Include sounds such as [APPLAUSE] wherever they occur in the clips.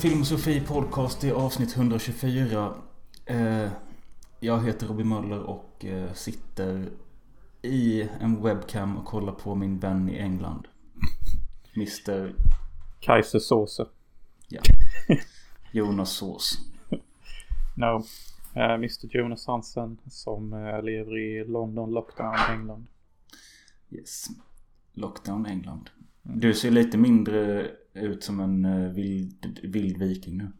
Det är Film och Sofie Podcast. Är avsnitt 124. Eh, jag heter Robin Möller och eh, sitter i en webcam och kollar på min vän i England. Mr Kaiser Soße. ja, Jonas Sås. No. Uh, Mr Jonas Hansen som lever i London, Lockdown, England. Yes. Lockdown England. Du ser lite mindre ut som en uh, vild, vild viking nu.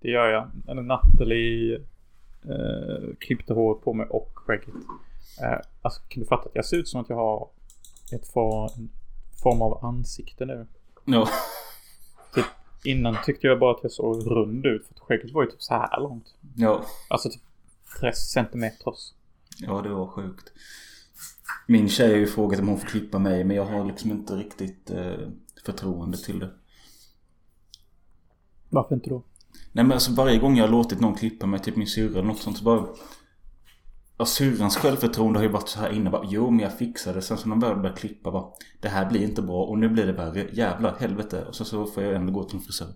Det gör jag. En Nathalie uh, klippte håret på mig och skägget. Uh, alltså kan du fatta att jag ser ut som att jag har ett for, en form av ansikte nu. Ja. Typ, innan tyckte jag bara att jag såg rund ut. För att skägget var ju typ så här långt. Ja. Alltså typ 30 centimeters. Ja, det var sjukt. Min tjej har ju frågat om hon får klippa mig men jag har liksom inte riktigt eh, förtroende till det. Varför inte då? Nej men alltså varje gång jag har låtit någon klippa mig, typ min syrra eller något sånt så bara... Ja, syrrans självförtroende har ju varit så här inne bara, Jo men jag fixar det. Sen så när de väl börjar klippa bara Det här blir inte bra och nu blir det värre. Jävlar, helvete. Och så, så får jag ändå gå till en frisör.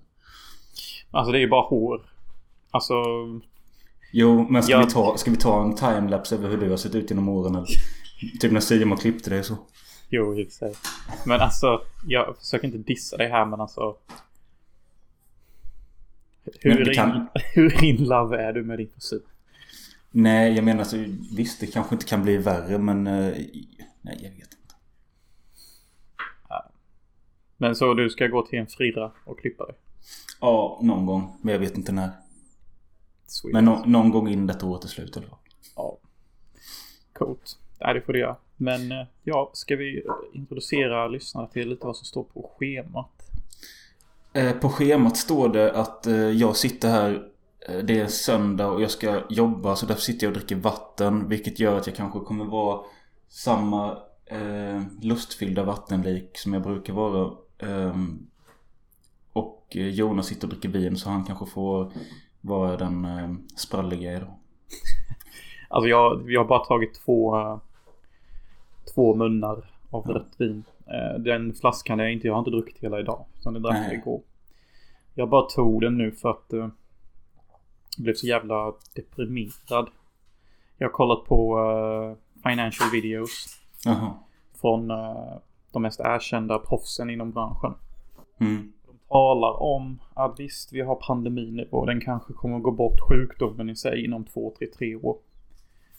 Alltså det är ju bara hår. Alltså Jo men ska, Jag- vi, ta, ska vi ta en timelapse över hur du har sett ut genom åren eller? Typ när Simon klippte dig så. Jo, i och för sig. Men alltså, jag försöker inte dissa dig här men alltså. Hur, Men kan- in, [LAUGHS] hur in love är du med din frisyr? Nej jag menar alltså visst det kanske inte kan bli värre men... Eh, nej jag vet inte. Men så du ska gå till en frira och klippa dig? Ja, någon gång. Men jag vet inte när. Sweet. Men nå- någon gång in detta året är slut eller vad? Ja. Coolt. Nej, det får du göra. Men eh, ja, ska vi introducera lyssnarna till lite vad som står på schemat? Eh, på schemat står det att eh, jag sitter här. Det är söndag och jag ska jobba så därför sitter jag och dricker vatten. Vilket gör att jag kanske kommer vara samma lustfyllda vattenlik som jag brukar vara. Ehm, och Jonas sitter och dricker vin så han kanske får vara den spralliga idag. [LAUGHS] Alltså jag, jag har bara tagit två, två munnar av rött vin. Eh, Den flaskan jag inte, jag har inte druckit hela idag. Utan det drack jag igår. Jag bara tog den nu för att eh, jag blev så jävla deprimerad. Jag har kollat på eh, financial videos Jaha. från de mest erkända proffsen inom branschen. Mm. De talar om att visst, vi har pandemin nu och den kanske kommer gå bort sjukdomen i sig inom två, tre, tre år.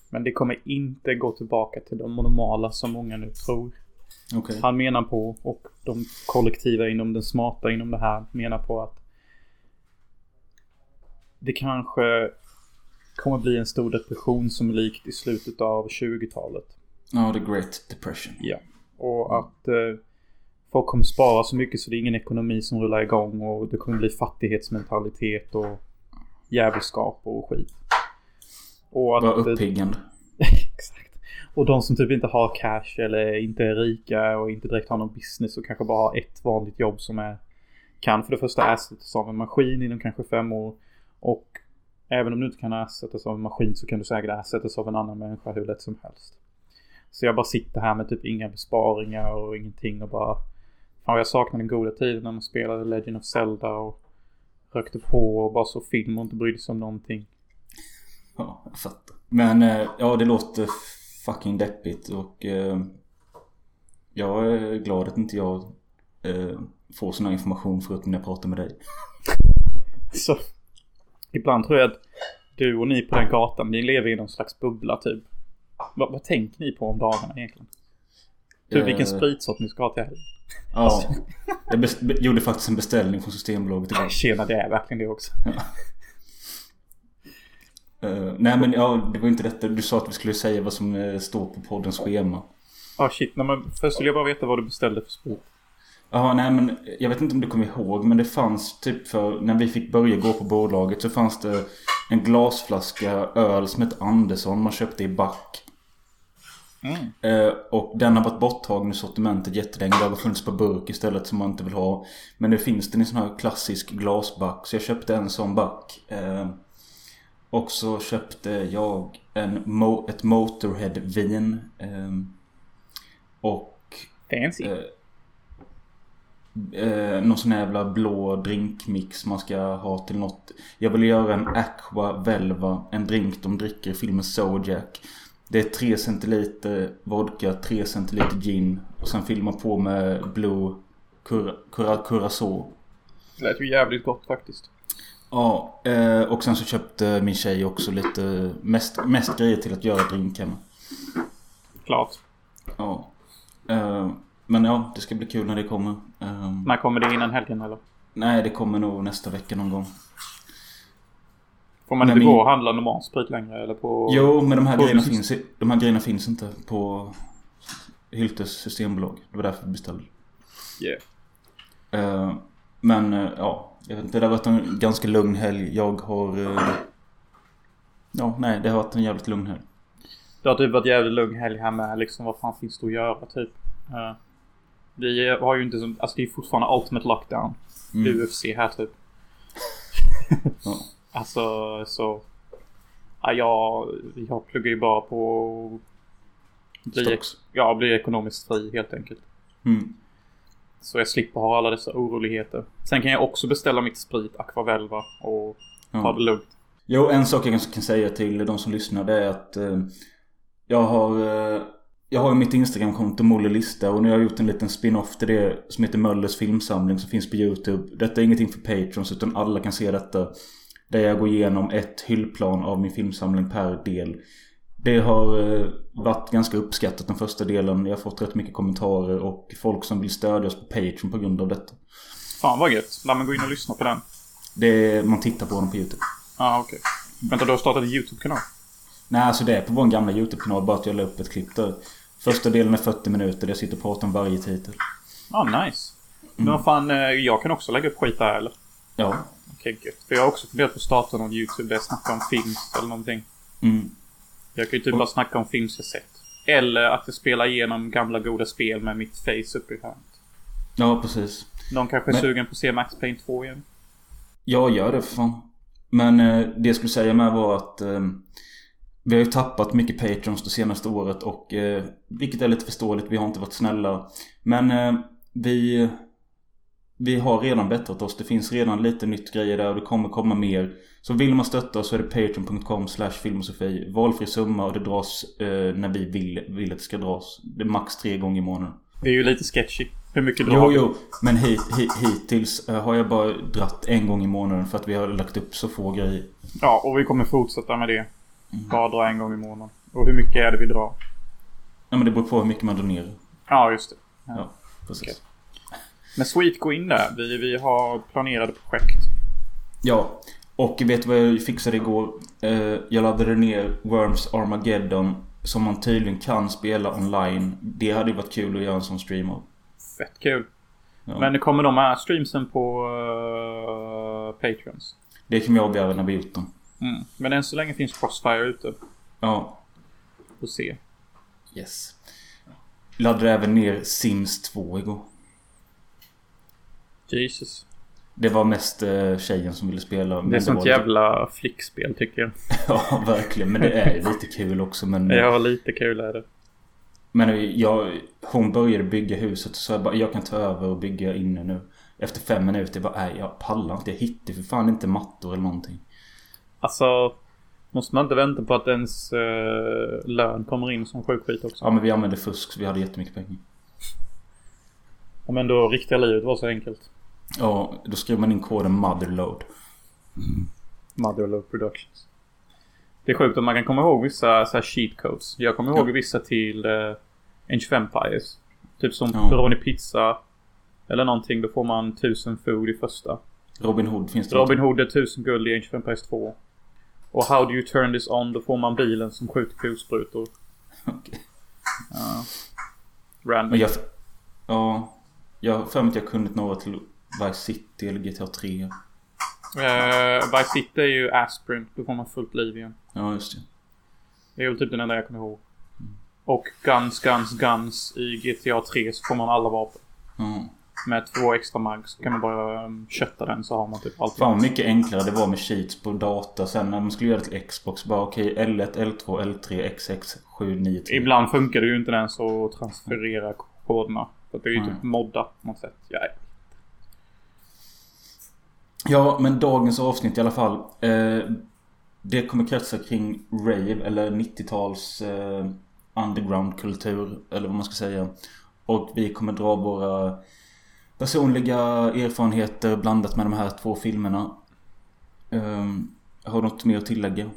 Men det kommer inte gå tillbaka till de normala som många nu tror. Okej. Han menar på, och de kollektiva inom den smarta inom det här menar på att det kanske kommer bli en stor depression som är likt i slutet av 20-talet. Ja, the great depression. Ja. Och att eh, folk kommer spara så mycket så det är ingen ekonomi som rullar igång och det kommer bli fattighetsmentalitet och djävulskap och skit. Och. Vad uppiggande. [LAUGHS] Exakt. Och de som typ inte har cash eller inte är rika och inte direkt har någon business och kanske bara har ett vanligt jobb som är kan för det första ersättas av en maskin inom kanske fem år. Och även om du inte kan ersättas av en maskin så kan du säkert ersättas av en annan människa hur lätt som helst. Så jag bara sitter här med typ inga besparingar och ingenting och bara... Fan jag saknar den goda tiden när man spelade Legend of Zelda och rökte på och bara så film och inte brydde sig om någonting. Ja, jag fattar. Men eh, ja, det låter fucking deppigt och eh, jag är glad att inte jag eh, får sån här information förutom när jag pratar med dig. [LAUGHS] Så ibland tror jag att du och ni på den gatan, ni lever i någon slags bubbla typ. Vad, vad tänker ni på om dagarna egentligen? Typ vilken Eh, spritsort ni ska ha till helgen. Ja. Jag gjorde faktiskt en beställning från Systembolaget igår. [LAUGHS] Tjena, det är verkligen det också. Eh, nej men ja, det var inte detta. Du sa att vi skulle säga vad som eh, står på poddens schema. Ah shit, nej, men först vill jag bara veta vad du beställde för sprit. Ja, nej men jag vet inte om du kommer ihåg men det fanns typ för när vi fick börja gå på bolaget så fanns det en glasflaska öl som hette Andersson man köpte i back. Mm. Eh, och den har varit borttagen ur sortimentet jättelänge. Det har funnits på burk istället som man inte vill ha. Men nu finns den i sån här klassisk glasback. Så jag köpte en sån back. Eh, och så köpte jag en mo- ett Motorhead-vin. Eh, och... Fancy. Eh, eh, någon sån här jävla blå drinkmix man ska ha till något. Jag vill göra en Aqua Velva. En drink de dricker i filmen Zodiac. Det är 3 centiliter vodka, 3 centiliter gin. Och sen fyller man på med Cura, Cura, Curacao. Det lät ju jävligt gott faktiskt. Ja, eh, och sen så köpte min tjej också lite mest, mest grejer till att göra drinken. Klart. Ja. Eh, men ja, det ska bli kul när det kommer. Eh, När kommer det innan helgen eller? nej, det kommer nog nästa vecka någon gång. Får man Nej, inte men- gå och handla normal sprit längre eller på... Jo, men de här, på- grejerna finns, de här grejerna finns inte på Hyltes systembolag. Det var därför vi beställde. Yeah. Eh, men eh, ja, jag vet inte. Det har varit en ganska lugn helg. Jag har... eh, ja, nej, det har varit en jävligt lugn helg. Det har typ varit jävligt lugn helg här med liksom. Vad fan finns det att göra typ? Uh, vi har ju inte som... Alltså det är fortfarande ultimate lockdown. Mm. UFC här typ. [LAUGHS] Ja. Alltså så... Ja, jag, jag pluggar ju bara på... Bli, Stocks. ja, bli ekonomiskt fri helt enkelt. Mm. Så jag slipper ha alla dessa oroligheter. Sen kan jag också beställa mitt sprit Aquavelva och ta Ja. det lugnt. Jo, en sak jag kanske kan säga till de som lyssnar det är att eh, jag har eh, jag har mitt Instagramkonto Molle Lista och nu har jag gjort en liten spin-off till det som heter Möllers filmsamling som finns på YouTube. Detta är ingenting för Patrons utan alla kan se detta. Där jag går igenom ett hyllplan av min filmsamling per del. Det har eh, varit ganska uppskattat den första delen. Jag har fått rätt mycket kommentarer och folk som vill stödja oss på Patreon på grund av detta. Fan vad gött. Låt mig gå in och lyssna på den. Det man tittar på dem på YouTube. Ja, ah, okej. Vänta, du har startat en YouTube-kanal? Nej, alltså det är på vår gamla YouTube-kanal. Bara att jag la upp ett klipp där. Första delen är 40 minuter. Där jag sitter och pratar om varje titel. Ja, ah, nice. Men vad fan, eh, jag kan också lägga upp skit där eller? Ja. Okej, gött. För jag har också funderat på att starta någon YouTube där jag snackar om films eller någonting. Mm. Jag kan ju typ bara snacka om films jag sett. Eller att jag spelar igenom gamla goda spel med mitt face uppe i hörnet. Ja, precis. Någon kanske är Men- sugen på att se Max Payne 2 igen. Jag gör det för fan. Men eh, det jag skulle säga med var att eh, vi har ju tappat mycket Patrons det senaste året och eh, vilket är lite förståeligt. Vi har inte varit snälla. Men eh, vi vi har redan bättrat oss. Det finns redan lite nytt grejer där och det kommer komma mer. Så vill man stötta så är det patreon.com slash filmosofi. Valfri summa och det dras eh, när vi vill, vill att det ska dras. Det är max tre gånger i månaden. Det är ju lite sketchy. Hur mycket drar Jo, jo. Men hit, hit, hittills eh, har jag bara dratt en gång i månaden för att vi har lagt upp så få grejer. Ja, och vi kommer fortsätta med det. Bara dra en gång i månaden. Och hur mycket är det vi drar? Ja, men det beror på hur mycket man donerar. Ja, just det. Ja, precis. Okej. Men Sweet, gå in där. Vi, vi har planerade projekt. Ja, och vet du vad jag fixade igår? Eh, jag laddade ner Worms Armageddon som man tydligen kan spela online. Det hade ju varit kul att göra en sån stream av. Fett kul. Ja. Men kommer de här streamsen på uh, Patreons? Det kan vi avgöra när vi gjort dem. Mm. Men än så länge finns Crossfire ute. Ja, Får se. yes. Laddade även ner Sims 2 igår. Jesus. Det var mest eh, tjejen som ville spela. men Det är sånt var- jävla flickspel tycker jag. [LAUGHS] Ja, verkligen. Men det är lite kul också. Men, har lite kul är det. men jag, hon började bygga huset så jag bara, jag kan ta över och bygga inne nu. Efter fem minuter, bara, nej jag pallar inte. Jag hittar för fan inte mattor eller någonting. Alltså. Måste man inte vänta på att ens eh, lön kommer in som sjuk skit också? Ja men vi använde fusk så vi hade jättemycket pengar. Om ändå riktiga livet var så enkelt. Ja, då skriver man in koden motherload. Motherlove Productions. Det är sjukt att man kan komma ihåg vissa så här cheat codes. Jag kommer ihåg Ja. vissa till uh, Age of Empires. Typ som Ja. Pepperoni Pizza. Eller någonting. Då får man 1000 food i första. Robin Hood finns det Robin Hood är 1000 guld i Age of Empires 2. Och How do you turn this on? Då får man bilen som skjuter kulsprutor. Okej. Ja. Random. Men jag... Ja. Jag har för mig att jag kunnat några till Vice City eller GTA 3. Uh, Vice City är ju Aspirin. Då får man fullt liv igen. Ja, just det. Det är väl typ den enda jag kommer ihåg. Och Guns, Guns, Guns i GTA 3 så får man alla vapen. Ja. Med två extra mag så kan man bara um, kötta den så har man typ allt. Fan vad mycket enklare det var med cheats på data sen när man skulle göra det till Xbox. Bara okej, L1, L2, L3, XX, 793. Ibland funkar det ju inte ens att transferera koderna. För att det är ju Nej. typ moddat på något sätt. Ja, Ja, men dagens avsnitt i alla fall. Eh, det kommer kretsa kring rave eller 90-tals eh, undergroundkultur eller vad man ska säga. Och vi kommer dra våra personliga erfarenheter blandat med de här två filmerna. Eh, har du något mer att tillägga?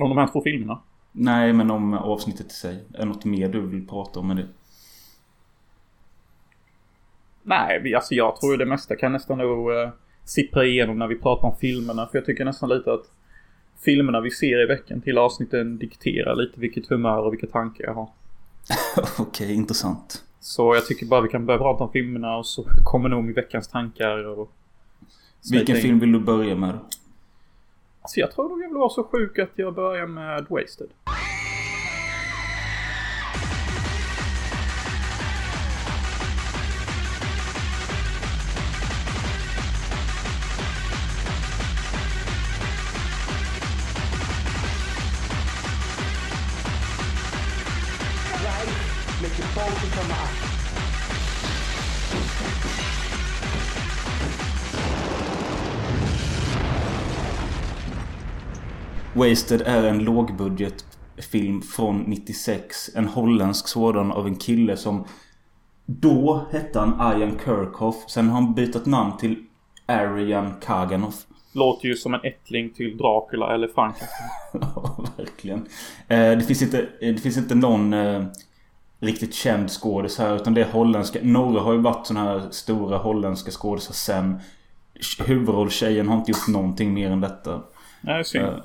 Om de här två filmerna? Nej, men om avsnittet i sig. Är det något mer du vill prata om med det? Nej, alltså jag tror det mesta kan nästan nog uh, sippra igenom när vi pratar om filmerna. För jag tycker nästan lite att filmerna vi ser i veckan till avsnitten dikterar lite vilket humör och vilka tankar jag har. [LAUGHS] Okej, okay, intressant. Så jag tycker bara vi kan börja prata om filmerna och så kommer nog veckans tankar och... Vilken film vill du börja med? Alltså jag tror nog jag vill vara så sjuk att jag börjar med Wasted. Wasted är en lågbudgetfilm från 96. En holländsk sådan av en kille som då hette han Ian Kirchhoff. Sen har han bytt namn till Arian Kaganoff. Låter ju som en ättling till Dracula eller Frankenstein. [LAUGHS] ja, verkligen. Eh, det, finns inte, det finns inte någon eh, riktigt känd skådis här. Utan det är holländska. Några har ju varit sådana här stora holländska skådisar sen. Huvudrollstjejen har inte gjort någonting mer än detta. Nej, synd.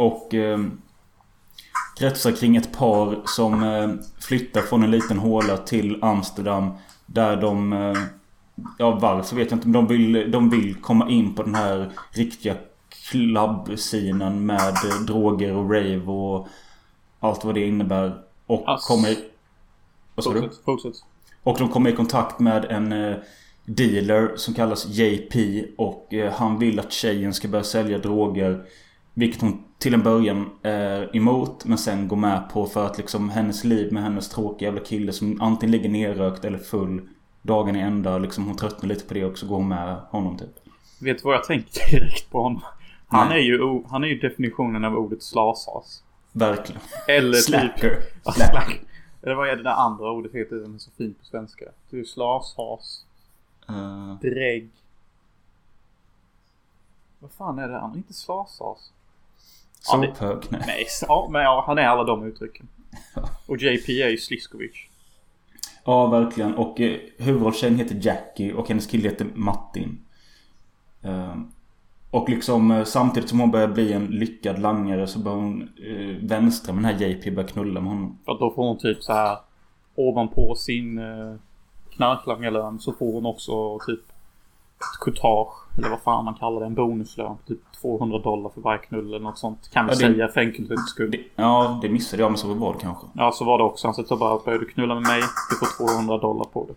Och eh, kretsar kring ett par som eh, flyttar från en liten håla till Amsterdam. Där de... Eh, ja varför vet jag inte men de vill, de vill komma in på den här riktiga klubbscenen med eh, droger och rave och allt vad det innebär. Och Ass. kommer... Vad sa du? Fortsätt. Och de kommer i kontakt med en eh, dealer som kallas JP och eh, han vill att tjejen ska börja sälja droger. Vilket hon till en början är emot men sen går med på för att liksom hennes liv med hennes tråkiga jävla kille som antingen ligger nerrökt eller full dagen i ända. Liksom hon tröttnar lite på det och så går hon med honom typ. Vet du vad jag tänkte direkt på honom? Han är, ju, han är ju definitionen av ordet slasas. Verkligen. Eller typ- Slacker. [LAUGHS] Typ... Slacker. Eller vad är det där andra ordet heter som är så fint på svenska? Du slashas. Uh... Drägg. Vad fan är det andra? Inte slasas. Sophög? Ja, nej. ja, men ja, han är alla de uttrycken. Och JP är ju Sliskovic. Ja, verkligen. Och eh, huvudrollstjejen heter Jackie och hennes kille heter Martin. Eh, och liksom eh, samtidigt som hon börjar bli en lyckad langare så börjar hon eh, vänstra med den här JP börjar knulla med honom. För då får hon typ så här ovanpå sin eh, knarklangarlön så får hon också typ ett courtage. Eller vad fan man kallar det. En bonuslön på typ 200 dollar för varje knull eller något sånt. Kan vi ja, säga för enkelhetens skull. ja, det missade jag men så var det kanske. Ja, så var det också. Han sa bara börjar du knulla med mig, du får 200 dollar på det.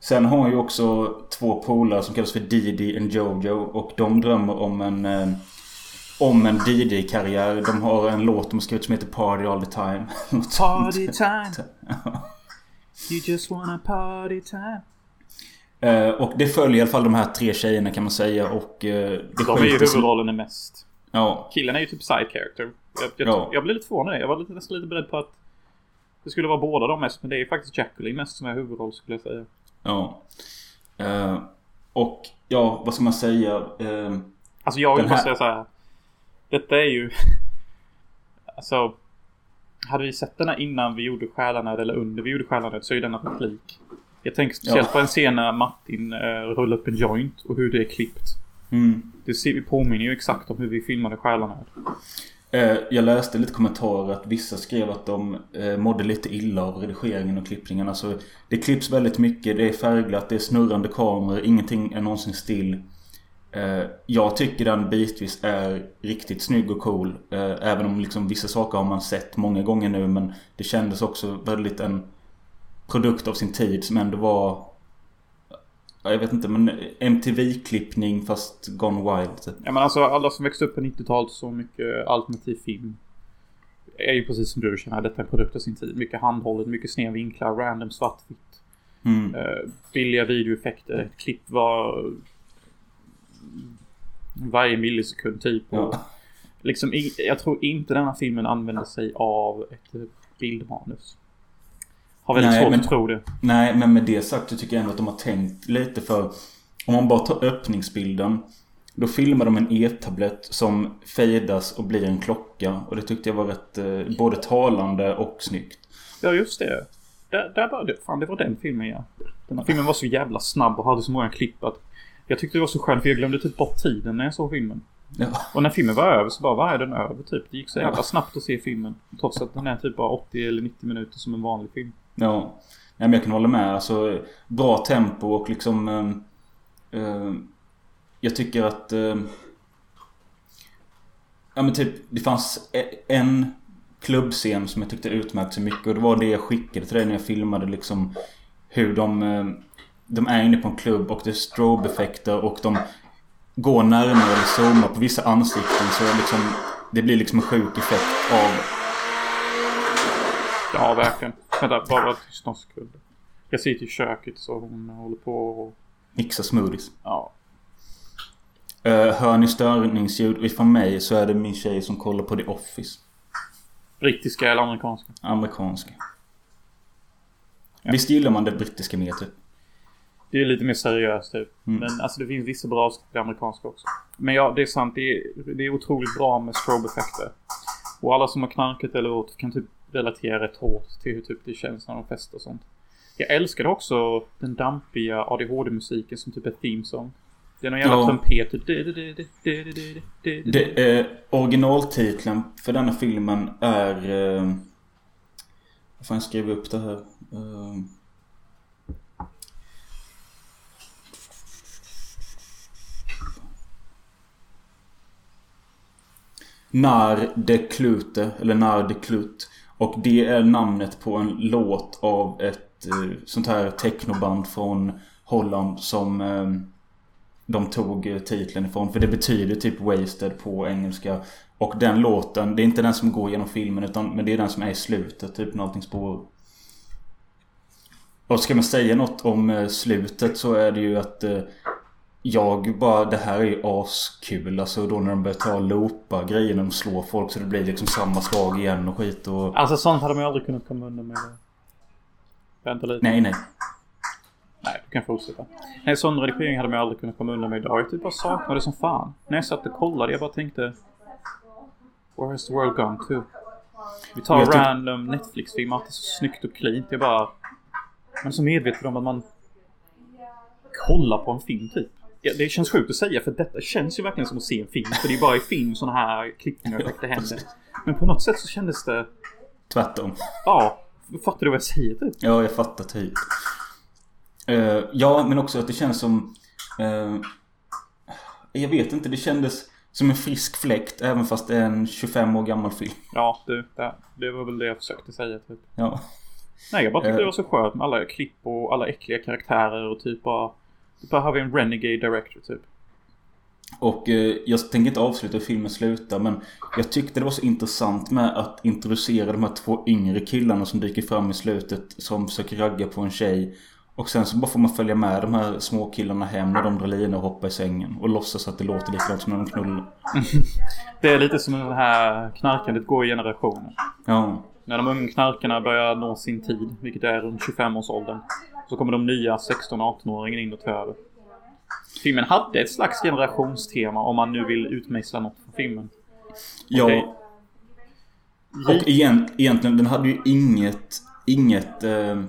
Sen har hon ju också två polare som kallas för Didi och Jojo. Och de drömmer om en... Eh, om en Didi-karriär. De har en låt de har skrivit som heter Party All The Time. [LAUGHS] party time. [LAUGHS] you just wanna party time. Eh, och det följer i alla fall de här tre tjejerna kan man säga och... Eh, det de är ju huvudrollen mest. Ja. Killen är ju typ side character. Jag, jag, ja. jag blev lite förvånad. Jag var lite, nästan lite beredd på att det skulle vara båda de mest. Men det är ju faktiskt Jacqueline mest som är huvudroll skulle jag säga. Ja. Uh, och ja, vad ska man säga? Uh, alltså jag vill bara här... säga så här. Detta är ju... alltså... Hade vi sett den här innan vi gjorde Stjärnanöd eller under vi gjorde Stjärnanöd så är den en replik. Jag tänker speciellt ja. på en scen när Martin uh, rullar upp en joint och hur det är klippt. Mm. Det ser, vi påminner ju exakt om hur vi filmade Själanöd. Eh, jag läste lite kommentarer att vissa skrev att de eh, mådde lite illa av redigeringen och klippningen. Alltså, det klipps väldigt mycket, det är färgglatt, det är snurrande kameror, ingenting är någonsin still. Jag tycker den bitvis är riktigt snygg och cool. Även om liksom vissa saker har man sett många gånger nu men det kändes också väldigt en produkt av sin tid som ändå var jag vet inte men MTV-klippning fast gone wild typ. Ja men alltså alla som växte upp på 90-talet så mycket alternativ film. Är ju precis som du känner, detta är en produkt av sin tid. Mycket handhållet, mycket sneda vinklar, random svartvitt. Mm. Uh, billiga videoeffekter. Ett klipp var Varje millisekund typ. Och Ja. liksom, jag tror inte denna filmen använder sig av ett bildmanus. Har väldigt Nej, svårt men- att tro det. Nej, men med det sagt så tycker jag ändå att de har tänkt lite för... Om man bara tar öppningsbilden. Då filmar de en e-tablett som fejdas och blir en klocka. Och det tyckte jag var rätt eh, både talande och snyggt. Ja, just det. Där, där det. Fan, det var den filmen ja. Den här filmen var så jävla snabb och hade så många klipp att jag tyckte det var så skönt för jag glömde typ bort tiden när jag såg filmen. Ja. Och när filmen var över så bara, vad är den över typ? Det gick så jävla snabbt att se filmen. Trots att den är typ bara 80 eller 90 minuter som en vanlig film. Ja. Nej, men jag kan hålla med. Alltså, bra tempo och liksom... eh, eh, jag tycker att... eh, ja men typ, det fanns e, en klubbscen som jag tyckte utmärkte sig mycket. Och det var det jag skickade till dig när jag filmade liksom hur de... eh, de är inne på en klubb och det är strobe-effekter och de går närmare eller zoomar på vissa ansikten så liksom... Det blir liksom en sjuk effekt av... Ja, verkligen. Vänta, bara vara tyst någon sekund. Jag sitter i köket så hon håller på och... Mixa smoothies. Ja. Uh, hör ni störningsljud ifrån mig så är det min tjej som kollar på The Office. Brittiska eller amerikanska. Amerikanska. Visst gillar man det brittiska mer typ? Det är lite mer seriöst typ. Mm. Men alltså det finns vissa bra avsnitt i amerikanska också. Men ja, det är sant. Det är, det är otroligt bra med strobe-effekter. Och alla som har knarkat eller åt kan typ relaterar rätt hårt till hur typ det känns när de festar och sånt. Jag älskade också den dampiga ADHD-musiken som typ är theme song. Det är någon jävla ja. trumpet. Det är originaltiteln för denna filmen är... Uh, vad fan skrev jag upp det här? Uh, När de Klute, eller När de Klut. Och det är namnet på en låt av ett eh, sånt här technoband från Holland som eh, de tog eh, titeln ifrån. För det betyder typ wasted på engelska. Och den låten, det är inte den som går genom filmen utan men det är den som är i slutet. Typ någonting spår. Och ska man säga något om eh, slutet så är det ju att eh, jag bara, det här är ju askul. Alltså då när de börjar ta och loopa grejer när de slår folk så det blir liksom samma slag igen och skit och... Alltså sånt hade man ju aldrig kunnat komma undan med. Vänta lite. Nej, nej. Nej, du kan fortsätta. Nej, sån redigering hade man aldrig kunnat komma undan med idag. Jag typ bara saknade det som fan. När jag satt och kollade, jag bara tänkte... Where has the world gone to? Vi tar Jag tyck- random Netflix-film, allt är så snyggt och cleant. Jag bara... Man är så medveten om att man kollar på en film typ. Ja, det känns sjukt att säga för detta känns ju verkligen som att se en film. För det är bara i film såna här klippningar och effekter händer. Men på något sätt så kändes det... Tvärtom. Ja, fattar du vad jag säger typ? Ja, jag fattar typ. Eh, ja, men också att det känns som... eh, jag vet inte, det kändes som en frisk fläkt även fast det är en 25 år gammal film. Ja, du. Det, det var väl det jag försökte säga typ. Ja. Nej, jag bara tyckte Eh. det var så skönt med alla klipp och alla äckliga karaktärer och typ bara... Bara har vi en renegade director typ. Och eh, jag tänker inte avsluta hur filmen slutar men jag tyckte det var så intressant med att introducera de här två yngre killarna som dyker fram i slutet som försöker ragga på en tjej. Och sen så bara får man följa med de här små killarna hem när de drar linor och hoppar i sängen. Och låtsas att det låter likadant som när de knullar. [LAUGHS] Det är lite som det här knarkandet går i generationer. Ja. När de unga knarkarna börjar nå sin tid, vilket är runt 25-årsåldern. Så kommer de nya 16-18-åringarna in och tar över. Filmen hade ett slags generationstema om man nu vill utmejsla något från filmen. Ja. Och egent, egentligen, den hade ju inget, inget eh,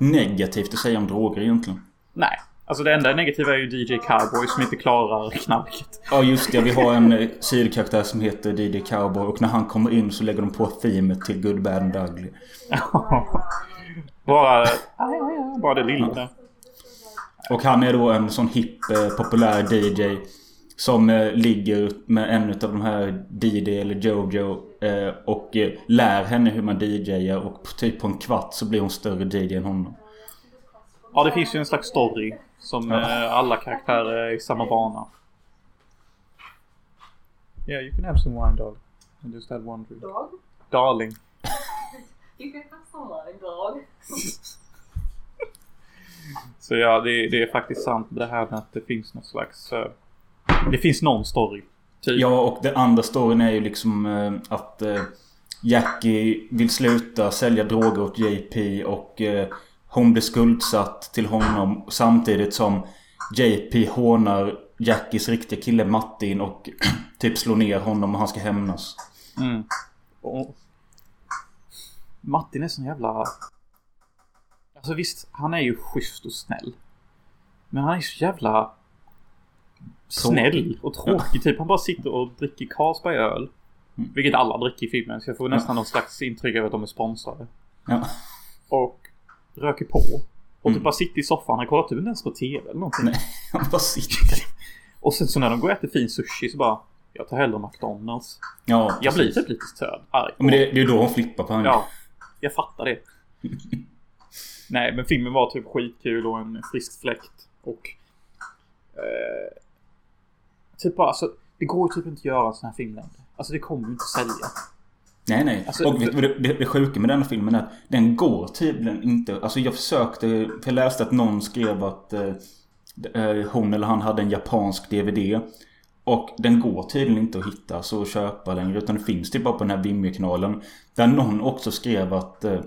negativt att säga om droger egentligen. Nej. Alltså det enda negativa är ju DJ Cowboy som inte klarar knarket. Ja just det, vi har en eh, sidokaraktär som heter DJ Cowboy och när han kommer in så lägger de på themet till Good Bad and Ugly. [LAUGHS] bara... Bara det lilla där. Och han är då en sån hipp, eh, populär DJ Som eh, ligger med en av de här DJ eller Jojo eh, Och eh, lär henne hur man DJar och på- typ på en kvart så blir hon större DJ än honom Ja, det finns ju en slags story. Som Ja. eh, alla karaktärer är i samma bana. Yeah, you can have some wine, darling. I just had one drink. Dog? Darling. [LAUGHS] You can have some wine, dog. [LAUGHS] Så ja, det, det är faktiskt sant det här med att det finns något slags... eh, Det finns någon story. Typ. Ja, och den andra storyn är ju liksom eh, att eh, Jackie vill sluta sälja droger åt JP och hon blir skuldsatt till honom samtidigt som JP hånar Jackies riktiga kille Martin och [CLEARS THROAT] typ slår ner honom och han ska hämnas. Mm. Och Martin är sån jävla... Alltså visst, han är ju schysst och snäll. Men han är så jävla... Snäll och tråkig. Typ han bara sitter och dricker Carlsberg-öl. Mm. Vilket alla dricker i filmen. Så jag får nästan någon slags intryck av att de är sponsrade. Ja. Och röker på. Och typ Mm. bara sitter i soffan. Han kollar typ inte ens på TV eller någonting. Nej, [LAUGHS] han bara sitter. Och sen så när de går och äter fin sushi så bara... Jag tar hellre McDonalds. Ja, Jag blir typ lite störd. Arg. Ja, Men det, det är då hon flippar på henne. Ja, jag fattar det. [LAUGHS] Nej, men filmen var typ skitkul och en frisk fläkt. Och... Eh, typ bara, alltså, det går ju typ inte att göra en sån här film längre. Alltså det kommer ju inte att sälja. Nej, nej. Alltså, och det, det, det sjuka med den här filmen är att den går tydligen inte... Alltså jag försökte... För jag läste att någon skrev att eh, eh, hon eller han hade en japansk DVD. Och den går tydligen inte att hitta så att köpa längre. Utan det finns typ bara på den här Vimeo-kanalen. Där någon också skrev att... Eh,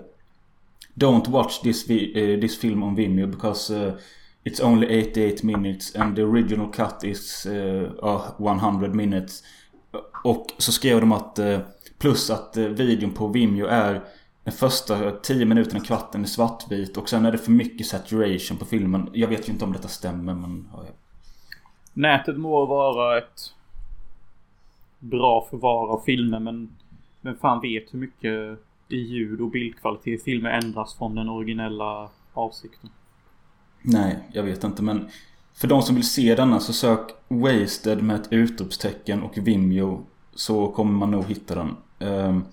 Don't watch this, vi- uh, this film on Vimeo because uh, it's only 88 minutes and the original cut is eh, uh, 100 minutes. Och så skrev de att plus att videon på Vimeo är den första 10 minuterna, kvarten är svartvit och sen är det för mycket saturation på filmen. Jag vet ju inte om detta stämmer men... Ja, ja. Nätet må vara ett bra förvar av filmer men vem fan vet hur mycket i ljud och bildkvalitet filmer ändras från den originella avsikten. Nej, jag vet inte men... För de som vill se denna så sök Wasted med ett utropstecken och Vimeo. Så kommer man nog hitta den. Ehm,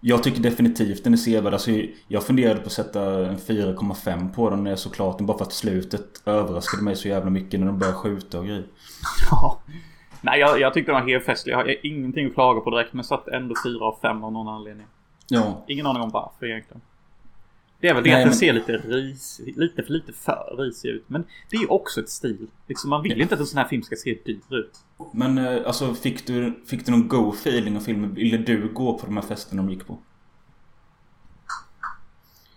jag tycker definitivt den är sevärd. Alltså, jag funderade på att sätta en 4,5 på den när jag såg klart den. Bara för att slutet överraskade mig så jävla mycket när de började skjuta och grejer. Ja. Nej, jag, jag tyckte den var helt festlig. Jag har ingenting att klaga på direkt men satt ändå 4 av 5 av någon anledning. Ja, Ingen aning om varför egentligen. Det är väl det Nej, att den men- ser lite ris, lite lite för risig ut. Men det är ju också ett stil. Liksom man vill inte att en sån här film ska se dyr ut. Men eh, alltså fick du, fick du någon go feeling av filmen? Ville du gå på de här festerna de gick på?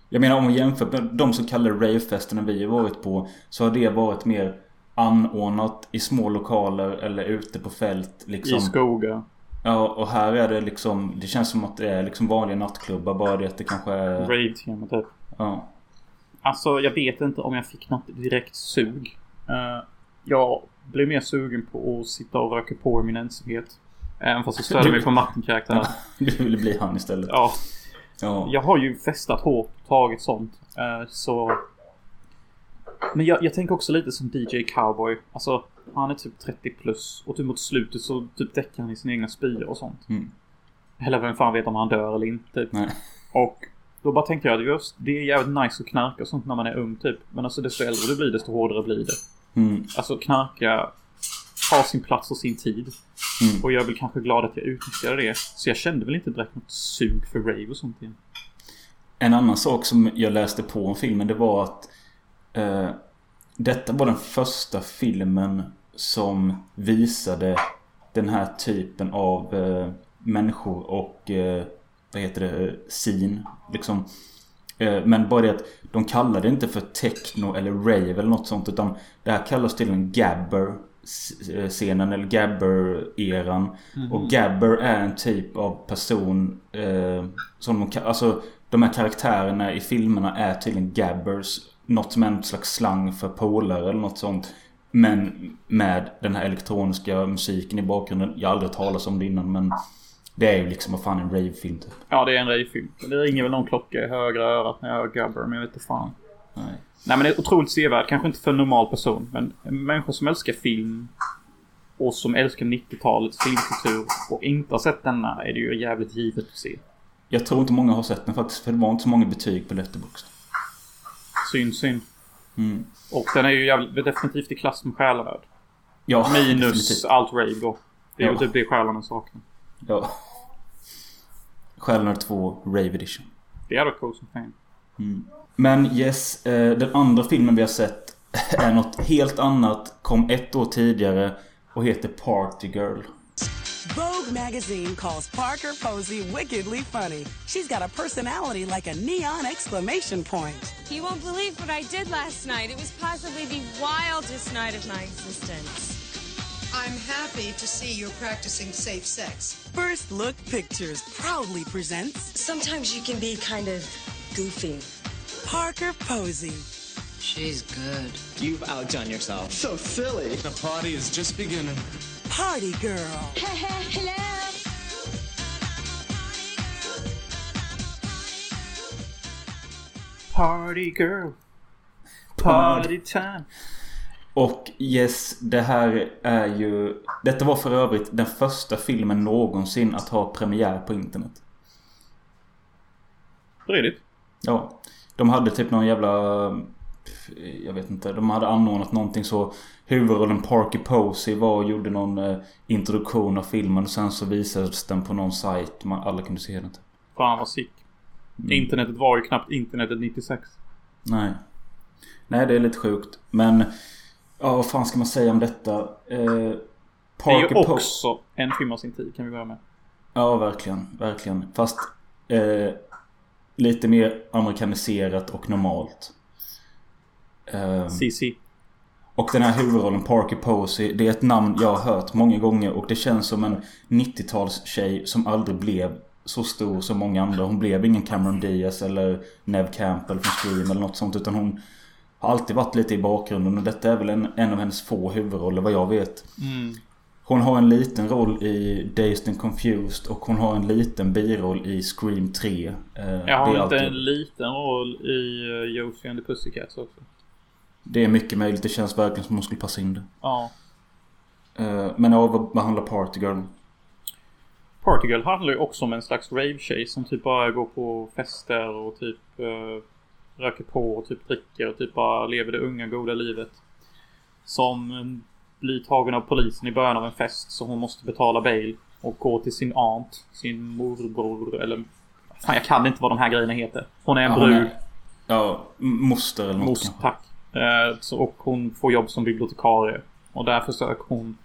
Jag menar om man jämför med de så kallade ravefesterna vi har varit på Så har det varit mer anordnat i små lokaler eller ute på fält liksom. I skogar. Ja och här är det liksom Det känns som att det är liksom vanliga nattklubbar bara det att det kanske är Rave-tema typ. Ja Alltså jag vet inte om jag fick något direkt sug. Eh, jag blev mer sugen på att sitta och röka på i min ensamhet. Även fast jag störde mig på Martin-karaktären. [LAUGHS] Du ville bli han istället Ja, Ja jag har ju festat hårt och tagit sånt. Eh, så... Men jag, jag tänker också lite som DJ Cowboy. Alltså, han är typ 30 plus. Och typ mot slutet så typ däckar han i sina egna spyor och sånt. Mm. Eller vem fan vet om han dör eller inte. Typ. Nej Och då bara tänkte jag att just, det är jävligt nice att knarka och sånt när man är ung typ. Men alltså desto äldre du blir desto hårdare blir det. mm. Alltså knarka har sin plats och sin tid. Mm. Och jag är väl kanske glad att jag utnyttjade det. Så jag kände väl inte direkt något sug för rave och sånt igen. En annan sak som jag läste på om filmen det var att eh, Detta var den första filmen som visade den här typen av eh, människor och eh, vad heter det, scene liksom. Eh, men bara det att de kallade det inte för techno eller rave eller något sånt utan det här kallas tydligen gabber eh, scenen eller gabber-eran. Och gabber är en typ av person eh, som de, alltså de här karaktärerna i filmerna är tydligen gabbers. Något som är en slags slang för polare eller något sånt. Men med den här elektroniska musiken i bakgrunden. Jag har aldrig talas om det innan men det är ju liksom vad fan en ravefilm typ. Ja, det är en ravefilm. Det ringer väl någon klocka i högra örat när jag hör Gubber, men jag vet inte fan. Nej. Nej, men det är otroligt sevärd. Kanske inte för en normal person, men en människa som älskar film och som älskar 90-talets filmkultur och inte har sett denna är det ju jävligt givet att se. Jag tror inte många har sett den faktiskt för det var inte så många betyg på Letterboxd. Synd, synd. Mm. Och den är ju jävligt, definitivt i klass med Själavärld. Ja, Minus definitivt. allt då. Det är Ja. ju typ det själarna saknar. Ja. Själarna 2 Rave Edition. Det hade varit coolt som fan. Men yes, eh, den andra filmen vi har sett [LAUGHS] är något helt annat. Kom ett år tidigare. och heter Party Girl. Vogue magazine calls Parker Posey wickedly funny. She's got a personality like a neon exclamation point. You won't believe what I did last night. It was possibly the wildest night of my existence. I'm happy to see you're practicing safe sex. First Look Pictures proudly presents Sometimes you can be kind of goofy. Parker Posey. She's good. You've outdone yourself. So silly. The party is just beginning. Party Girl. [LAUGHS] Hello. Party girl. Party time. Och yes, det här är ju... Detta var för övrigt den första filmen någonsin att ha premiär på internet. Redigt. Ja. De hade typ någon jävla... Jag vet inte. De hade anordnat någonting så. Huvudrollen Parky Posey var och gjorde någon eh, introduktion av filmen. Och sen så visades den på någon sajt. Man, alla kunde se den. Fan vad sick. Internetet var ju knappt internetet 96. Nej. Nej, det är lite sjukt. Men... Ja, vad fan ska man säga om detta? Eh, Det är ju Po- också en film av sin tid kan vi börja med. Ja, verkligen. Verkligen. Fast eh, lite mer amerikaniserat och normalt. Eh, CC. och den här huvudrollen, Parker Posey, det är ett namn jag har hört många gånger och det känns som en 90-tals-tjej som aldrig blev så stor som många andra. Hon blev ingen Cameron Diaz eller Nev Campbell från Scream eller något sånt utan hon har alltid varit lite i bakgrunden och detta är väl en, en av hennes få huvudroller vad jag vet. Hon har en liten roll i Dazed and Confused och hon har en liten biroll i Scream 3. Eh, Jag har inte alltid, en liten roll i uh, Josie and the Pussycats också. Det är mycket möjligt. Det känns verkligen som hon skulle passa in det. Ja. Eh, men ja, vad, handlar Party Girl om? Party Girl handlar ju också om en slags rave-tjej som typ bara går på fester och typ uh, röker på och typ dricker och typ bara lever det unga goda livet. Som mm, blir tagen av polisen i början av en fest så hon måste betala bail och gå till sin aunt, sin morbror eller... Fan jag kan inte vad de här grejerna heter. Hon är en Ja, brud. Ja, moster eller något Most, tack. Eh, och hon får jobb som bibliotekarie. Och där försöker hon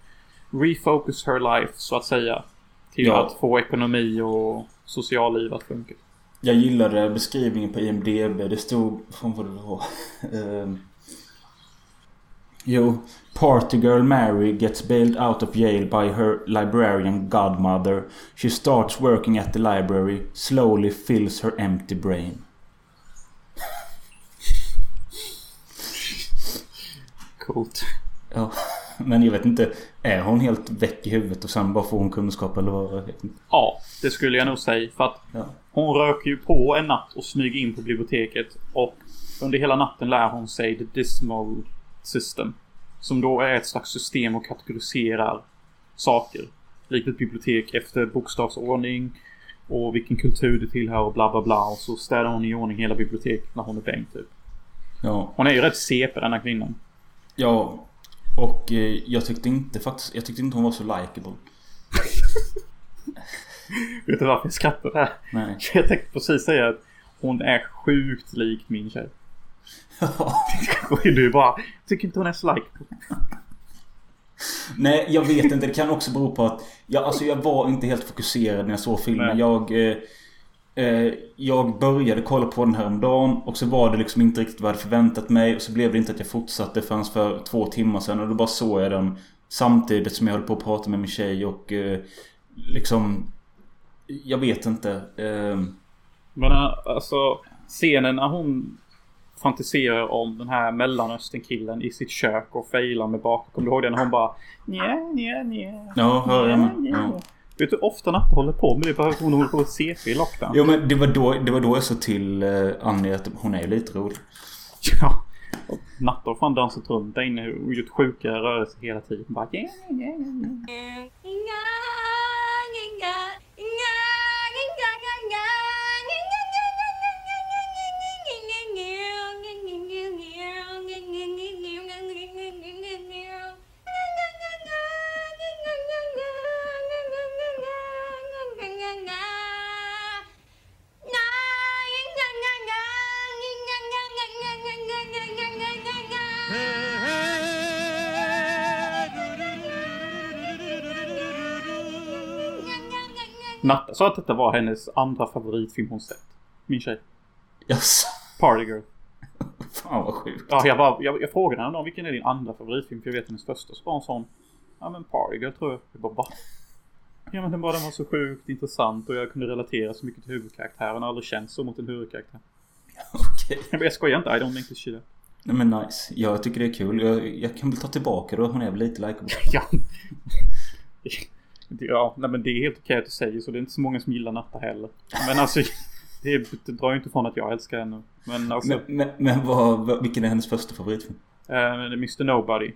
refocus her life så att säga. Till Ja. att få ekonomi och socialliv att funka. Jag gillade beskrivningen på IMDB. Det stod... Vad det var. [LAUGHS] Ehm. jo. Party girl Mary gets bailed out of jail by her librarian godmother. She starts working at the library. Slowly fills her empty brain. Coolt. Ja. Men jag vet inte. Är hon helt väck i huvudet och sen bara får hon kunskap eller vad? Ja, det skulle jag nog säga. För att Ja. hon röker ju på en natt och smyger in på biblioteket. Och under hela natten lär hon sig the dismal system. Som då är ett slags system och kategoriserar saker. Likt ett bibliotek efter bokstavsordning. Och vilken kultur det tillhör och bla bla bla. Och så städar hon i ordning hela biblioteket när hon är bänk typ. Ja. Hon är ju rätt CP den här kvinnan. Ja. Och eh, jag tyckte inte faktiskt... Jag tyckte inte hon var så likable. [LAUGHS] Vet du varför jag skrattar här? Nej. [LAUGHS] Jag tänkte precis säga att hon är sjukt lik min tjej. [LAUGHS] Och du bara, tycker inte hon är så likable. Nej, jag vet inte. Det kan också bero på att... Jag, alltså jag var inte helt fokuserad när jag såg filmen. Nej. Jag... Eh, eh, jag började kolla på den här om dagen och så var det liksom inte riktigt vad jag hade förväntat mig. Och så blev det inte att jag fortsatte förrän för två timmar sedan. Och då bara såg jag den samtidigt som jag höll på att prata med min tjej och... Eh, liksom... Jag vet inte. Eh, Men alltså scenen när hon fantiserar om den här mellanösternkillen i sitt kök och failar med bak. Kommer du ihåg det när hon bara nja, nja, nja. ja, hör jag med. Ja. Vet du hur ofta Natta håller på med det? Bara hon håller på att CP i lockdown. Jo men det var då, det var då jag sa till eh, Annie att hon är lite rolig. [LAUGHS] Ja. Natta har fan dansat runt där inne och gjort sjuka rörelser hela tiden. Bara yeah, yeah, yeah. Natta sa att detta var hennes andra favoritfilm hon sett. Min tjej. Jaså? Party Girl. [LAUGHS] Fan vad sjukt. Ja, jag, bara, jag, jag frågade henne om vilken är din andra favoritfilm? För jag vet hennes första. Så var hon sån. Ja men Party Girl tror jag. Jag bara va? Ja men den bara den var så sjukt intressant och jag kunde relatera så mycket till huvudkaraktären. Jag har aldrig känt så mot en huvudkaraktär. [LAUGHS] Okej. Men jag skojar inte. I don't make this shit. Nej men nice. Jag tycker det är kul. Jag, jag kan väl ta tillbaka då. Hon är väl lite likeable. [LAUGHS] Ja. Ja, nej men det är helt okej att du säger så. Det är inte så många som gillar Natta heller. Men alltså. Det, [LAUGHS] det drar ju inte från att jag älskar henne. Men alltså. Men, men, men vad, vad, vilken är hennes första favoritfilm? eh, Mr Nobody.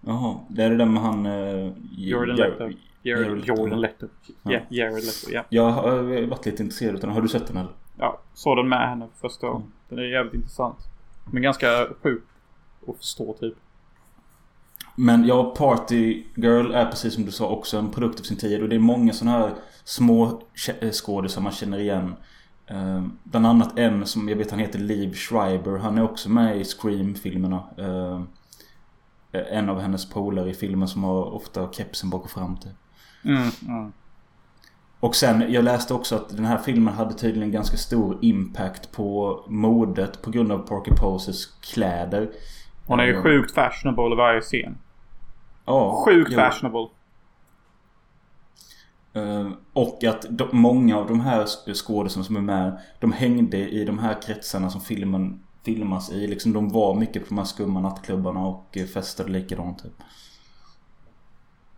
Jaha, det är det där med han... Uh, Jordan Leto. Jordan Leto. Ja, Jared Leto. Ja. Jag har varit lite intresserad av den. Har du sett den eller? Ja, såg den med henne första gången. Den är jävligt intressant. Men ganska sjuk att förstå typ. Men ja, Party Girl är precis som du sa också en produkt av sin tid. Och det är många sådana här små kä- skådisar man känner igen. Eh, bland annat en som jag vet han heter Liv Schreiber. Han är också med i Scream-filmerna. Eh, en av hennes polare i filmen som har ofta kepsen bak och fram typ. Mm, mm. Och sen, jag läste också att den här filmen hade tydligen ganska stor impact på modet på grund av Parker Poses kläder. Hon är ju Eh, sjukt fashionable i varje scen. Ja, Sjukt jo. fashionable. Eh, Och att de, många av de här skådespelarna som är med De hängde i de här kretsarna som filmen filmas i. Liksom de var mycket på de här skumma nattklubbarna och eh, festade likadant typ.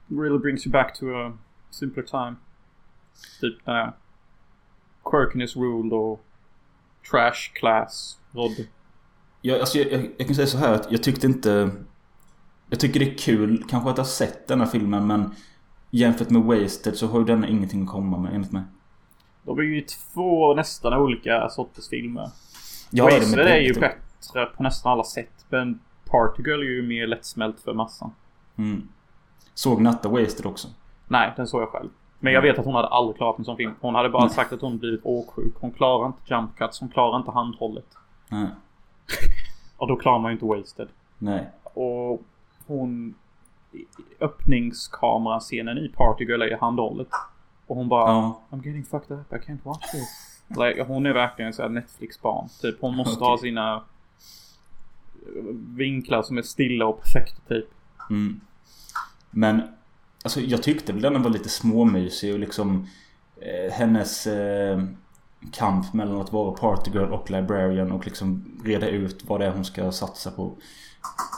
Really brings you back to a simpler time. Typ när quirkiness ruled och trash class rådde. Jag, alltså, jag, jag, jag kan säga så här att jag tyckte inte... Jag tycker det är kul kanske att ha sett den här filmen men Jämfört med Wasted så har ju den ingenting att komma med enligt mig. De är ju två nästan olika sorters filmer. Ja, det är Wasted med är ju bättre på nästan alla sätt. Men Party Girl är ju mer lättsmält för massan. Mm. Såg Natta Wasted också? Nej, den såg jag själv. Men jag vet att hon hade aldrig klarat en sån film. Hon hade bara Nej. sagt att hon blivit åksjuk. Hon klarar inte jump cuts. Hon klarar inte handhållet. Nej. [LAUGHS] Och då klarar man ju inte Wasted. Nej. Och hon... Öppningskamerascenen i Party Girl är handhållet. Och hon bara Ja. I'm getting fucked up, I can't watch this. Like, hon är verkligen så här Netflix-barn. Typ hon måste Okej. ha sina eh, vinklar som är stilla och perfekta typ. Mm. Men alltså jag tyckte väl den var lite småmysig och liksom eh, hennes eh, kamp mellan att vara partygirl och librarian och liksom reda ut vad det är hon ska satsa på.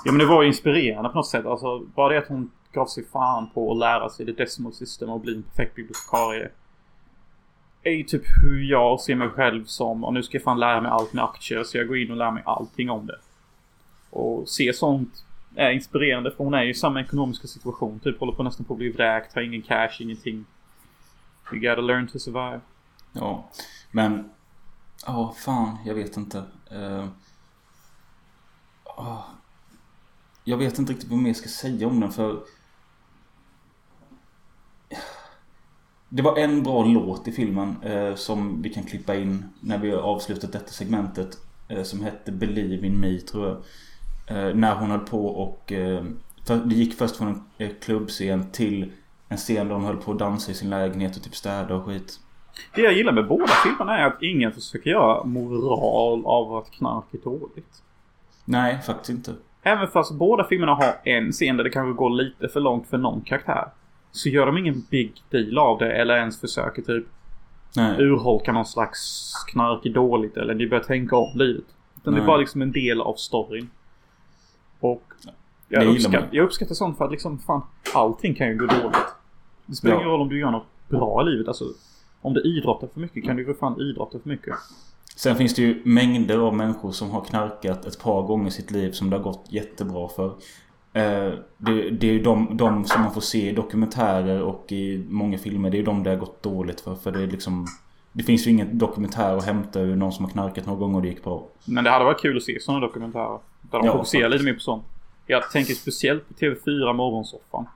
Ja men det var ju inspirerande på något sätt. Alltså bara det att hon gav sig fan på att lära sig det decimal system och bli en perfekt bibliotekarie. Är ju typ hur jag ser mig själv som. Och nu ska jag fan lära mig allt med aktier. Så jag går in och lär mig allting om det. Och se sånt är inspirerande. För hon är ju i samma ekonomiska situation. Typ håller på nästan på att bli vräkt. Har ingen cash, ingenting. You gotta learn to survive. Ja. Men... Ja, fan. Jag vet inte. Uh, oh, jag vet inte riktigt vad mer jag ska säga om den för... Det var en bra låt i filmen eh, som vi kan klippa in när vi har avslutat detta segmentet. Eh, som hette Believe in me tror jag. Eh, när hon höll på och... Eh, för, det gick först från en eh, klubbscen till en scen där hon höll på att dansa i sin lägenhet och typ städa och skit. Det jag gillar med båda filmerna är att ingen försöker göra moral av att knark är dåligt. Nej, faktiskt inte. Även fast båda filmerna har en scen där det kanske går lite för långt för någon karaktär. Så gör de ingen big deal av det eller ens försöker typ Nej. urholka någon slags knark är dåligt eller ni bör tänka om livet. Utan det är bara liksom en del av storyn. Och jag, man. jag uppskattar sånt för att liksom fan allting kan ju gå dåligt. Det spelar Ja. ingen roll om du gör något bra i livet. Alltså om du idrottar för mycket kan du ju för fan idrotta för mycket. Sen finns det ju mängder av människor som har knarkat ett par gånger i sitt liv som det har gått jättebra för. Eh, det, det är ju de, de som man får se i dokumentärer och i många filmer. Det är ju de det har gått dåligt för. För det är liksom... Det finns ju ingen dokumentär att hämta ur någon som har knarkat några gånger och det gick bra. Men det hade varit kul att se sådana dokumentärer. Där de Ja, fokuserar lite mer på sånt. Jag tänker speciellt på TV4 Morgonsoffan.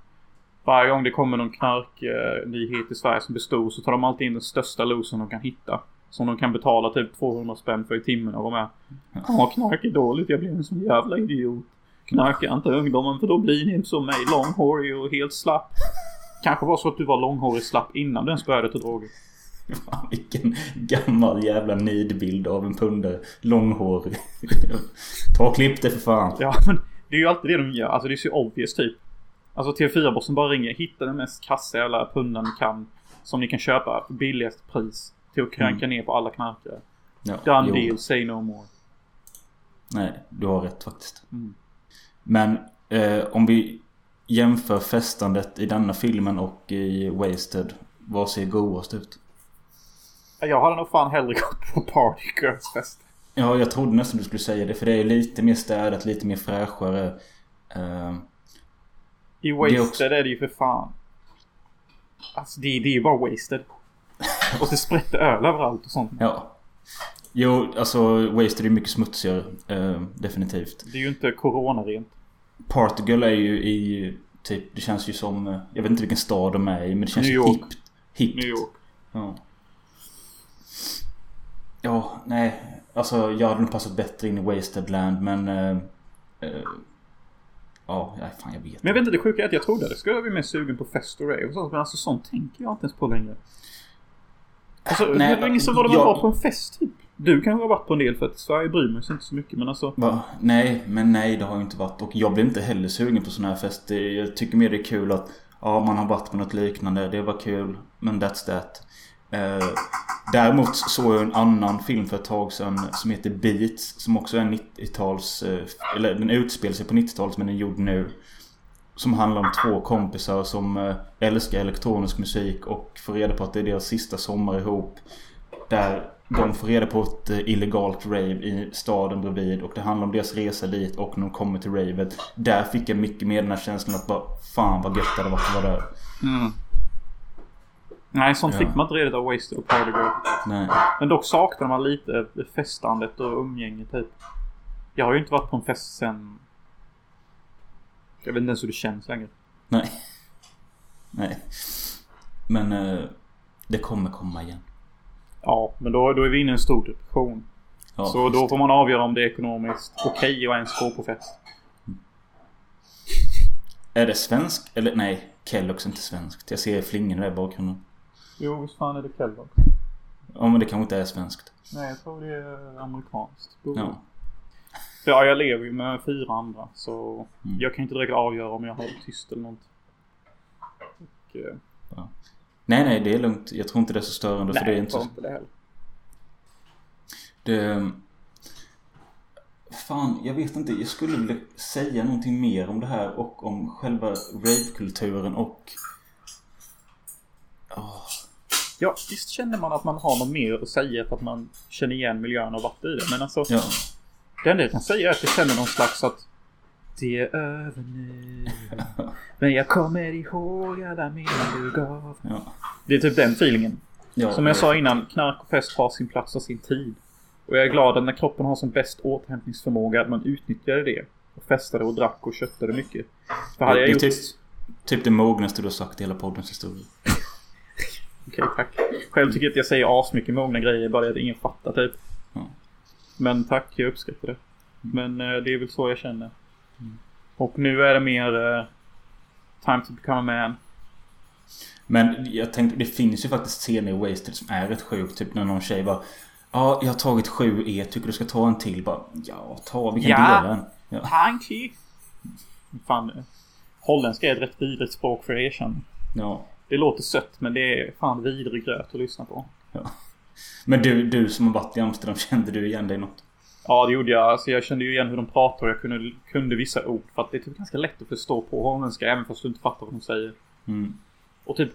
Varje gång det kommer någon knarknyhet i Sverige som blir stor så tar de alltid in den största losen de kan hitta. Som de kan betala typ 200 spänn för i timmen och vara med. Ja, knark är dåligt. Jag blir en sån jävla idiot. Knarka inte ungdomen för då blir ni som mig långhårig och helt slapp. Kanske var så att du var långhårig slapp innan du ens började ta droger. Fan, vilken gammal jävla nidbild av en pundare. Långhårig. Ta och klipp det för fan. Ja, men det är ju alltid det de gör. Alltså det är så obvious typ. Alltså TV4-bossen bara ringer. Hitta den mest kassa jävla pundan ni kan. Som ni kan köpa för billigast pris. Till att kranka ner på alla knarkare. Ja, Done jo. deal, say no more. Nej, du har rätt faktiskt. Mm. Men eh, om vi jämför festandet i denna filmen och i Wasted. Vad ser godast ut? Jag hade nog fan hellre gått på Party Girls fest. Ja, jag trodde nästan du skulle säga det. För det är lite mer städat, lite mer fräschare. Eh, I är Wasted också- är det ju för fan. Alltså det, det är ju bara Wasted. [LAUGHS] Och det sprätter öl överallt och sånt. ja. Jo, alltså Wasted är mycket smutsigare. Eh, definitivt. Det är ju inte corona-rent. Partygirl är ju i typ, det känns ju som, eh, jag vet inte vilken stad de är i men det känns New ju York. hippt. Hippt. New York. Ja. Ja, nej. Alltså jag hade nog passat bättre in i Wasted Land men... Eh, eh, ja, nej, fan jag vet Men jag vet inte, det sjuka är att jag trodde att det skulle bli mer sugen på fest och rave och sånt. Men alltså sånt tänker jag inte ens på längre. Alltså, Nej, hur länge sedan var det man jag- var på en fest typ? Du kanske har varit på en del för att Sverige bryr mig sig inte så mycket men alltså. Va? Nej, men nej det har ju inte varit. Och jag blir inte heller sugen på sån här fest. Det- Jag tycker mer det är kul att ja, man har varit på något liknande. Det var kul. Men that's that. Eh, däremot såg jag en annan film för ett tag sedan som heter Beats. Som också är en 90-tals... Eh, eller den utspelar sig på 90-talet men den är gjord nu. Som handlar om två kompisar som eh, älskar elektronisk musik och får reda på att det är deras sista sommar ihop. Där de får reda på ett eh, illegalt rave i staden bredvid och det handlar om deras resa dit och när de kommer till ravet. Där fick jag mycket mer den här känslan att bara Fan vad gött det hade varit att vara där. Mm. Nej, sånt Ja. fick man inte redigt av Wasted och Girl. Nej. Men dock saknar man lite festandet och umgänge typ. Jag har ju inte varit på en fest sen... Jag vet inte ens hur det känns längre. Nej. Nej. Men eh, det kommer komma igen. Ja, men då, då är vi inne i en stor depression. Ja, så då får man avgöra om det är ekonomiskt okej att ens gå på fest. Är det svensk? Eller nej. Kellogg's är inte svenskt. Jag ser flingorna där i bakgrunden. Jo, visst fan är det Kellogg. Ja men det kanske inte är svenskt. Nej, jag tror det är amerikanskt. Ja. Ja, jag lever ju med fyra andra. Så Mm. jag kan inte direkt avgöra om jag håller tyst eller något. Och, eh, Nej nej det är lugnt. Jag tror inte det är så störande för det är nej, inte tror inte det heller. Det... Fan, jag vet inte. Jag skulle vilja säga någonting mer om det här och om själva ravekulturen och... Ja, visst känner man att man har något mer att säga för att man känner igen miljön och varit i det. Men alltså, Ja. det enda jag kan säga är att jag känner någon slags att det är över nu. [LAUGHS] Men jag kommer ihåg alla minnen du gav. Ja. Det är typ den feelingen. Ja, Som jag sa innan, knark och fest har sin plats och sin tid. Och jag är glad att när kroppen har som bäst återhämtningsförmåga att man utnyttjade det. Och festade och drack och köttade mycket. För hade jag det är gjort... typ, typ det mognaste du har sagt i hela poddens historia. Okej, tack. Själv tycker jag att jag säger asmycket mogna grejer, bara det att ingen fattar typ. Ja. Men tack, jag uppskattar det. Men eh, det är väl så jag känner. Och nu är det mer eh, time to become a man. Men jag tänkte, det finns ju faktiskt scener i Wasted som är rätt sjukt. Typ när någon tjej bara Ja, jag har tagit sju E. Tycker du ska ta en till? Bara, ja, ta. Vi kan Ja. dela en. Ja. Tanky! Fan, eh, holländska är ett rätt vidrigt språk för att erkänna. ja. Det låter sött, men det är fan vidrig gröt att lyssna på. Men du, du som har varit i Amsterdam, [LAUGHS] kände du igen dig något? Ja, det gjorde jag. Alltså, jag kände ju igen hur de pratar och jag kunde, kunde vissa ord. För att det är typ ganska lätt att förstå på holländska, även fast du inte fattar vad de säger. Mm. Och typ...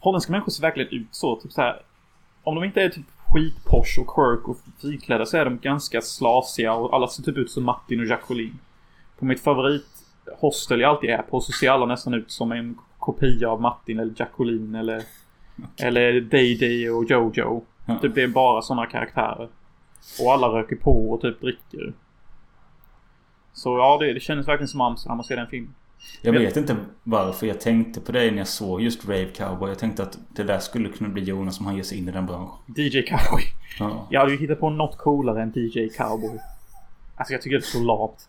Holländska människor ser verkligen ut så. Typ så här. Om de inte är typ skitposh och quirk och fiklädda så är de ganska slasiga och alla ser typ ut som Martin och Jacqueline. På mitt favorithostel jag alltid är på så ser alla nästan ut som en kopia av Martin eller Jacqueline eller... Eller Day Day och Jojo. Ja. Typ det är bara sådana karaktärer. Och alla röker på och typ dricker. Så ja, det, det kändes verkligen som Amsterdam att se den filmen. Jag vet inte varför jag tänkte på det när jag såg just Rave Cowboy. Jag tänkte att det där skulle kunna bli Jonas om han ger sig in i den branschen. DJ Cowboy. Ja. Jag hade ju hittat på något coolare än DJ Cowboy. Alltså jag tycker det är så lamt.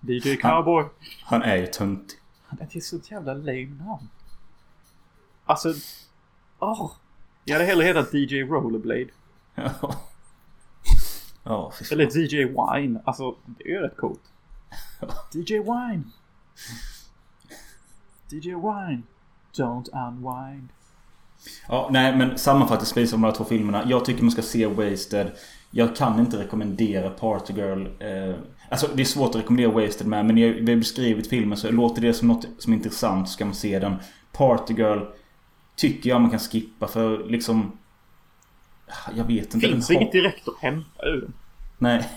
DJ Cowboy. Han är ju töntig. Det är så jävla lame namn. Alltså... Åh! Jag hade hellre hetat DJ Rollerblade. Ja. Fan. Eller DJ Wine. Alltså, det är ju rätt coolt. [LAUGHS] DJ Wine! DJ Wine! Don't unwind. Ja, nej men sammanfattningsvis om de här två filmerna. Jag tycker man ska se Wasted. Jag kan inte rekommendera Party Girl. Eh, alltså det är svårt att rekommendera Wasted med. Men när vi har beskrivit filmen så låter det som något som är intressant så ska man se den. Party Girl tycker jag man kan skippa för liksom... Jag vet inte. Finns har- inget direkt att hämta ur den. Nej.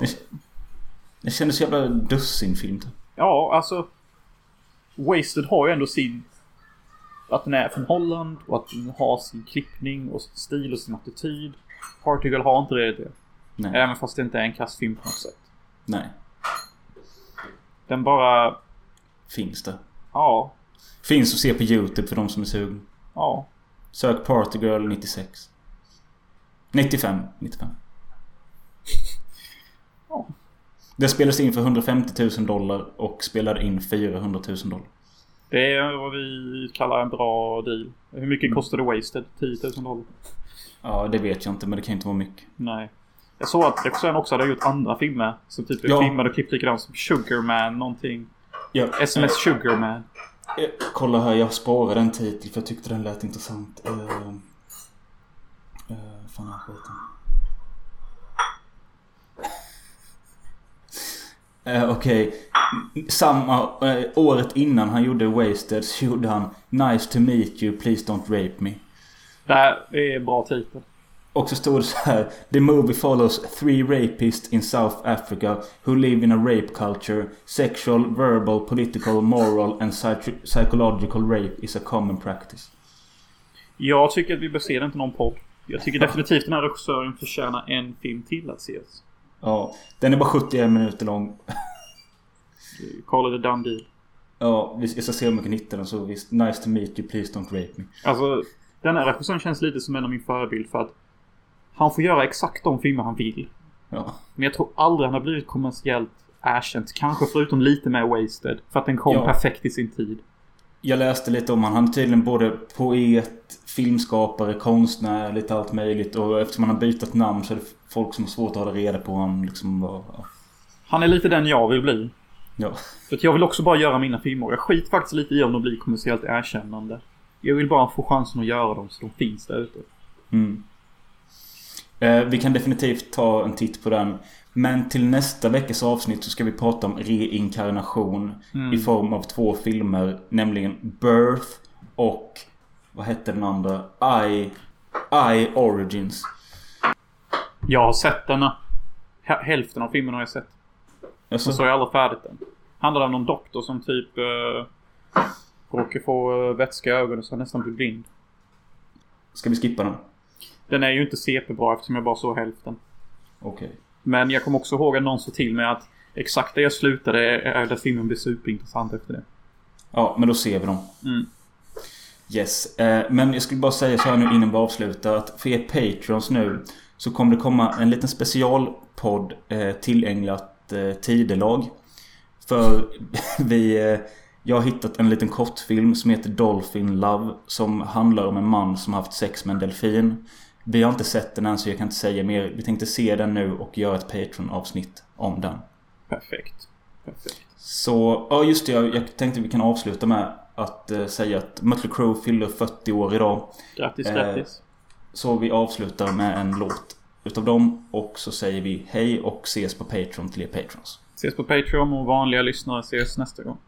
Den, den kändes så jävla dussinfilm. typ. Ja, alltså... Wasted har ju ändå sin... Att den är från Holland och att den har sin klippning och sin stil och sin attityd. Partygirl har inte det. Nej. Även fast det inte är en kastfilm på något sätt. Nej. Den bara... Finns det. Ja. Finns att se på YouTube för de som är sugna. Ja. Sök Party Girl 96. 95. 95. Ja. Det spelades in för 150 000 dollar och spelade in 400 000 dollar. Det är vad vi kallar en bra deal. Hur mycket kostade Wasted? 10 000 dollar? Ja, det vet jag inte men det kan inte vara mycket. Nej. Jag såg att regissören också hade gjort andra filmer. Som typ Ja. filmade och klippt likadant som Sugarman någonting. Ja, SMS Sugarman. eh, kolla här, jag sparade en titel för jag tyckte den lät intressant. Uh, uh, fan är skiten. Uh, Okej. Samma... eh, året innan han gjorde Wasted så gjorde han Nice to meet you, please don't rape me. Det här är bra titel. Och så stod det så här. The movie follows three rapists in South Africa who live in a rape culture. Sexual, verbal, political, moral and psych- psychological rape is a common practice. Jag tycker att vi bör se den till någon podd. Jag tycker [LAUGHS] definitivt den här regissören förtjänar en film till att ses. Ja, den är bara 71 minuter lång. Call it a done deal. Ja, vi- ska se om jag kan hitta den så visst. Nice to meet you, please don't rape me. Alltså, den här regissören känns lite som en av min förebild för att han får göra exakt de filmer han vill. Ja. Men jag tror aldrig han har blivit kommersiellt erkänt. Kanske förutom lite med Wasted. För att den kom Ja. perfekt i sin tid. Jag läste lite om han. Han är tydligen både poet, filmskapare, konstnär, lite allt möjligt. Och eftersom han har bytt namn så är det folk som har svårt att hålla reda på honom liksom var... Ja. Han är lite den jag vill bli. ja. För jag vill också bara göra mina filmer. Jag skiter faktiskt lite i om de blir kommersiellt erkännande. Jag vill bara få chansen att göra dem så de finns där ute. Mm. Eh, vi kan definitivt ta en titt på den. Men till nästa veckas avsnitt så ska vi prata om reinkarnation Mm. i form av två filmer. Nämligen Birth och vad hette den andra? I, I Origins. Jag har sett denna. Hälften av filmen har jag sett. Alltså, Och så har jag aldrig färdigt den. Handlar om någon doktor som typ uh, råkar få uh, vätska i ögonen så han nästan blir blind. ska vi skippa den? Den är ju inte CP-bra eftersom jag bara såg hälften. Okej. Men jag kommer också ihåg att någon sa till mig att exakt där jag slutade är där filmen blir superintressant efter det. Ja, men då ser vi dem. Mm. Yes. Eh, men jag skulle bara säga så här nu innan vi avslutar att för er Patreons nu så kommer det komma en liten specialpodd eh, tillägnat eh, tidelag. För [LAUGHS] vi... Jag har hittat en liten kortfilm som heter Dolphin Love som handlar om en man som har haft sex med en delfin. Vi har inte sett den än så jag kan inte säga mer. Vi tänkte se den nu och göra ett Patreon-avsnitt om den. Perfekt. Perfekt. Så, ja just det. Jag, jag tänkte vi kan avsluta med att eh, säga att Mötley Crüe fyller 40 år idag. Grattis, Eh, grattis. Så vi avslutar med en låt utav dem. Och så säger vi hej och ses på Patreon till er Patrons. Ses på Patreon och vanliga lyssnare ses nästa gång.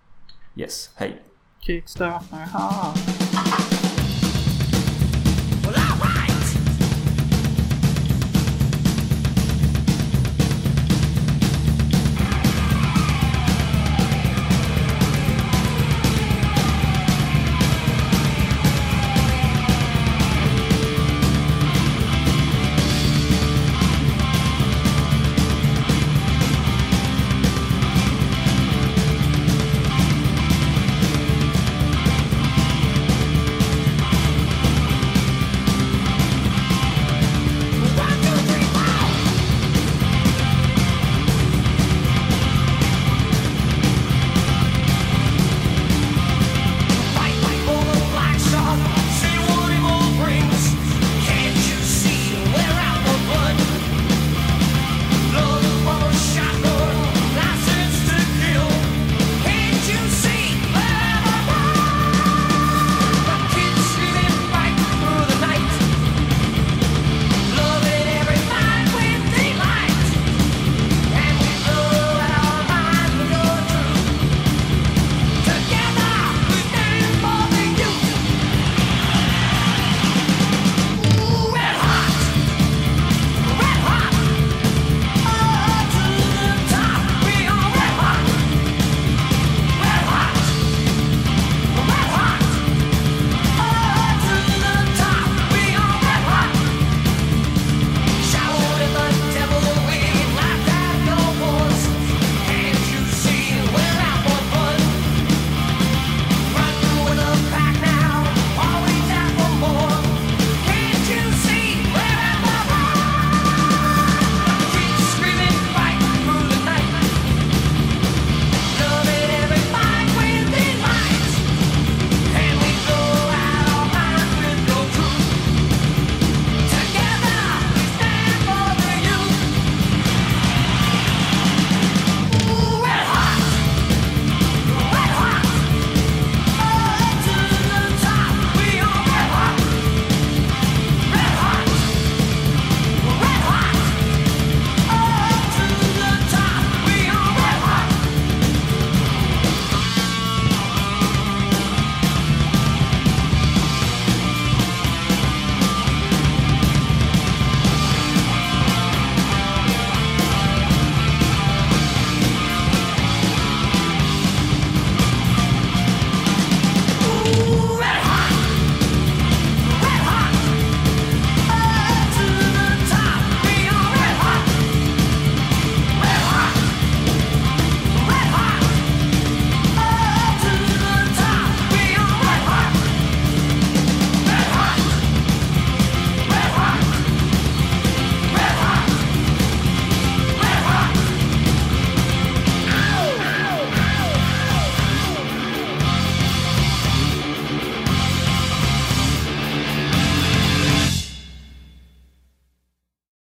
Yes, hej. Kickstart my heart.